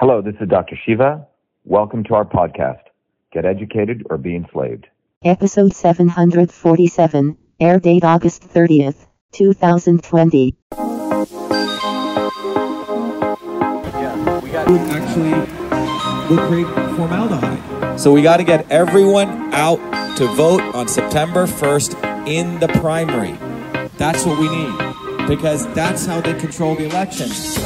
Hello, this is Dr. Shiva. Welcome to our podcast, Get Educated or Be Enslaved. Episode 747, air date August 30th, 2020. Yeah, we got actually would create formaldehyde. So we got to get everyone out to vote on September 1st in the primary. That's what we need because that's how they control the elections.